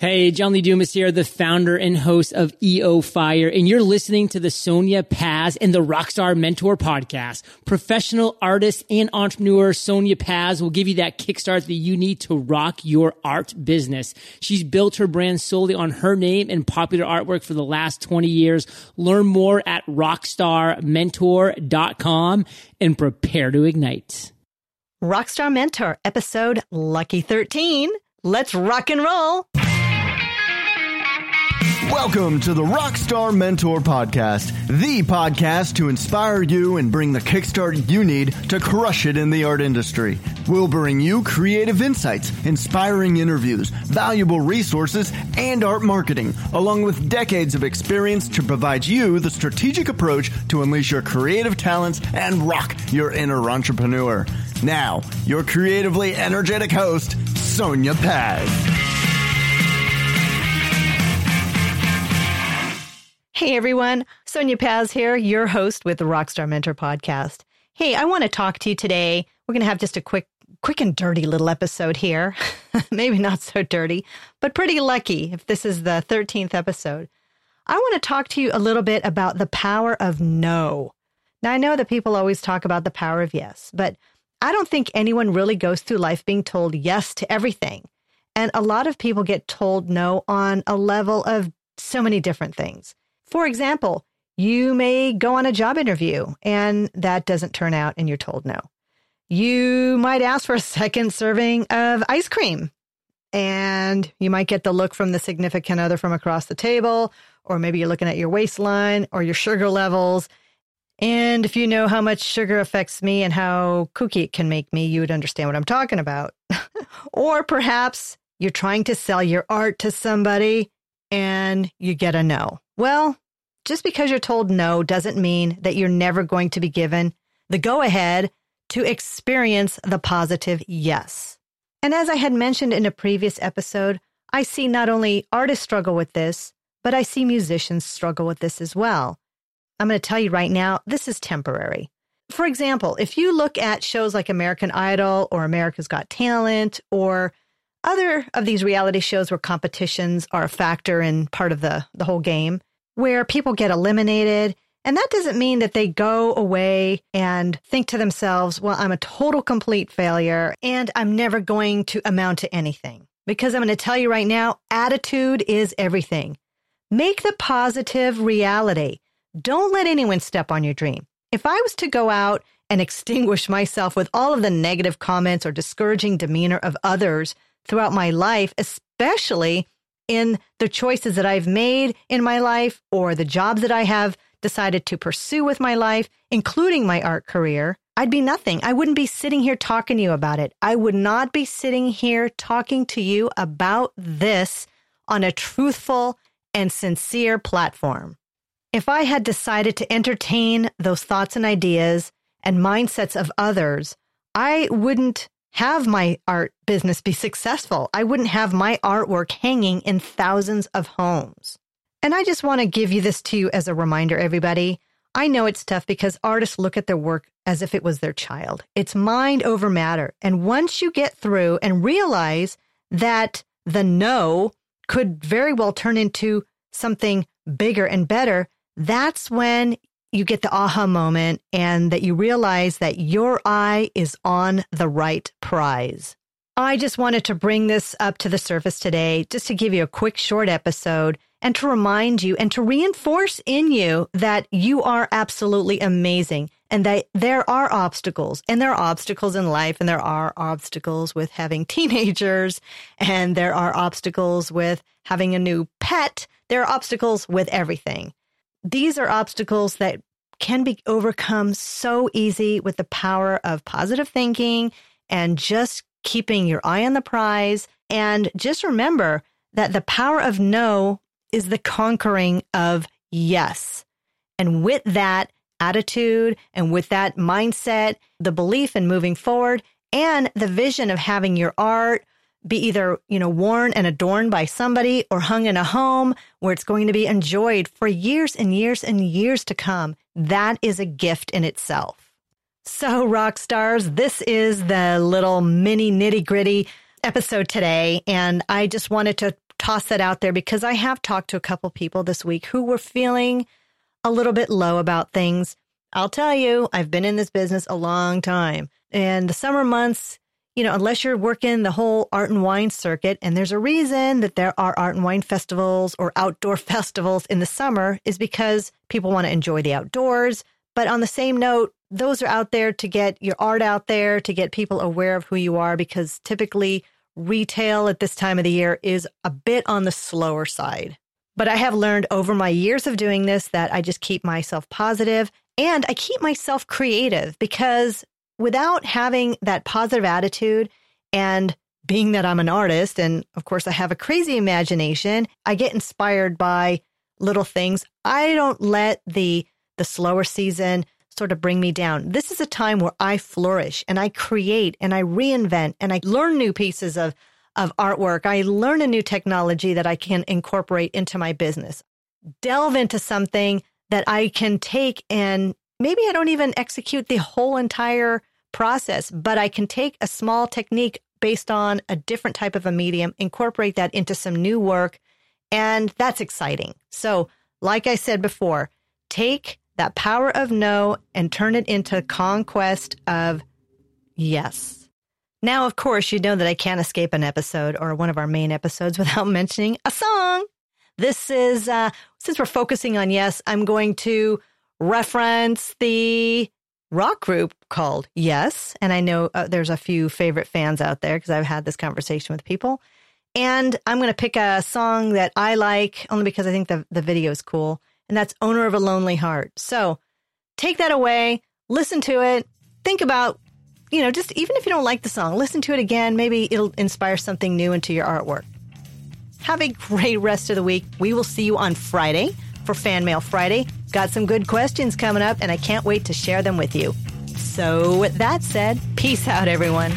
Hey, John Lee Dumas here, the founder and host of EO Fire, and you're listening to the Sonia Paz and the Rockstar Mentor podcast. Professional artist and entrepreneur Sonia Paz will give you that kickstart that you need to rock your art business. She's built her brand solely on her name and popular artwork for the last 20 years. Learn more at rockstarmentor.com and prepare to ignite. Rockstar Mentor, episode Lucky 13. Let's rock and roll. Welcome to the Rockstar Mentor Podcast, the podcast to inspire you and bring the kickstart you need to crush it in the art industry. We'll bring you creative insights, inspiring interviews, valuable resources, and art marketing, along with decades of experience to provide you the strategic approach to unleash your creative talents and rock your inner entrepreneur. Now, your creatively energetic host, Sonia Paz. Hey everyone, Sonia Paz here, your host with the Rockstar Mentor podcast. Hey, I want to talk to you today. We're going to have just a quick quick and dirty little episode here. Maybe not so dirty, but pretty lucky if this is the 13th episode. I want to talk to you a little bit about the power of no. Now, I know that people always talk about the power of yes, but I don't think anyone really goes through life being told yes to everything. And a lot of people get told no on a level of so many different things. For example, you may go on a job interview and that doesn't turn out and you're told no. You might ask for a second serving of ice cream and you might get the look from the significant other from across the table, or maybe you're looking at your waistline or your sugar levels. And if you know how much sugar affects me and how kooky it can make me, you would understand what I'm talking about. or perhaps you're trying to sell your art to somebody and you get a no. Well, just because you're told no doesn't mean that you're never going to be given the go ahead to experience the positive yes. And as I had mentioned in a previous episode, I see not only artists struggle with this, but I see musicians struggle with this as well. I'm going to tell you right now, this is temporary. For example, if you look at shows like American Idol or America's Got Talent or other of these reality shows where competitions are a factor and part of the, the whole game, where people get eliminated. And that doesn't mean that they go away and think to themselves, well, I'm a total complete failure and I'm never going to amount to anything. Because I'm going to tell you right now, attitude is everything. Make the positive reality. Don't let anyone step on your dream. If I was to go out and extinguish myself with all of the negative comments or discouraging demeanor of others throughout my life, especially in the choices that I've made in my life or the jobs that I have decided to pursue with my life, including my art career, I'd be nothing. I wouldn't be sitting here talking to you about it. I would not be sitting here talking to you about this on a truthful and sincere platform. If I had decided to entertain those thoughts and ideas and mindsets of others, I wouldn't have my art business be successful. I wouldn't have my artwork hanging in thousands of homes. And I just want to give you this to you as a reminder, everybody. I know it's tough because artists look at their work as if it was their child. It's mind over matter. And once you get through and realize that the no could very well turn into something bigger and better, that's when you get the aha moment and that you realize that your eye is on the right prize. I just wanted to bring this up to the surface today just to give you a quick short episode and to remind you and to reinforce in you that you are absolutely amazing and that there are obstacles and there are obstacles in life and there are obstacles with having teenagers and there are obstacles with having a new pet. There are obstacles with everything these are obstacles that can be overcome so easy with the power of positive thinking and just keeping your eye on the prize. And just remember that the power of no is the conquering of yes. And with that attitude and with that mindset, the belief in moving forward and the vision of having your art be either, you know, worn and adorned by somebody or hung in a home where it's going to be enjoyed for years and years and years to come. That is a gift in itself. So, rock stars, this is the little mini nitty gritty episode today. And I just wanted to toss that out there because I have talked to a couple people this week who were feeling a little bit low about things. I'll tell you, I've been in this business a long time. And the summer months, you know, unless you're working the whole art and wine circuit, and there's a reason that there are art and wine festivals or outdoor festivals in the summer, is because people want to enjoy the outdoors. But on the same note, those are out there to get your art out there, to get people aware of who you are, because typically retail at this time of the year is a bit on the slower side. But I have learned over my years of doing this that I just keep myself positive and I keep myself creative because without having that positive attitude and being that I'm an artist, and of course I have a crazy imagination, I get inspired by little things. I don't let the the slower season sort of bring me down. This is a time where I flourish and I create and I reinvent and I learn new pieces of of artwork. I learn a new technology that I can incorporate into my business. Delve into something that I can take and maybe I don't even execute the whole entire process, but I can take a small technique based on a different type of a medium, incorporate that into some new work, and that's exciting. So, like I said before, take that power of no and turn it into conquest of yes. Now, of course, you know that I can't escape an episode or one of our main episodes without mentioning a song. This is, uh, since we're focusing on Yes, I'm going to reference the rock group called Yes. And I know uh, there's a few favorite fans out there because I've had this conversation with people. And I'm going to pick a song that I like only because I think the, the video is cool. And that's Owner of a Lonely Heart. So take that away, listen to it, think about you know, just even if you don't like the song, listen to it again. Maybe it'll inspire something new into your artwork. Have a great rest of the week. We will see you on Friday for Fan Mail Friday. Got some good questions coming up, and I can't wait to share them with you. So, with that said, peace out, everyone.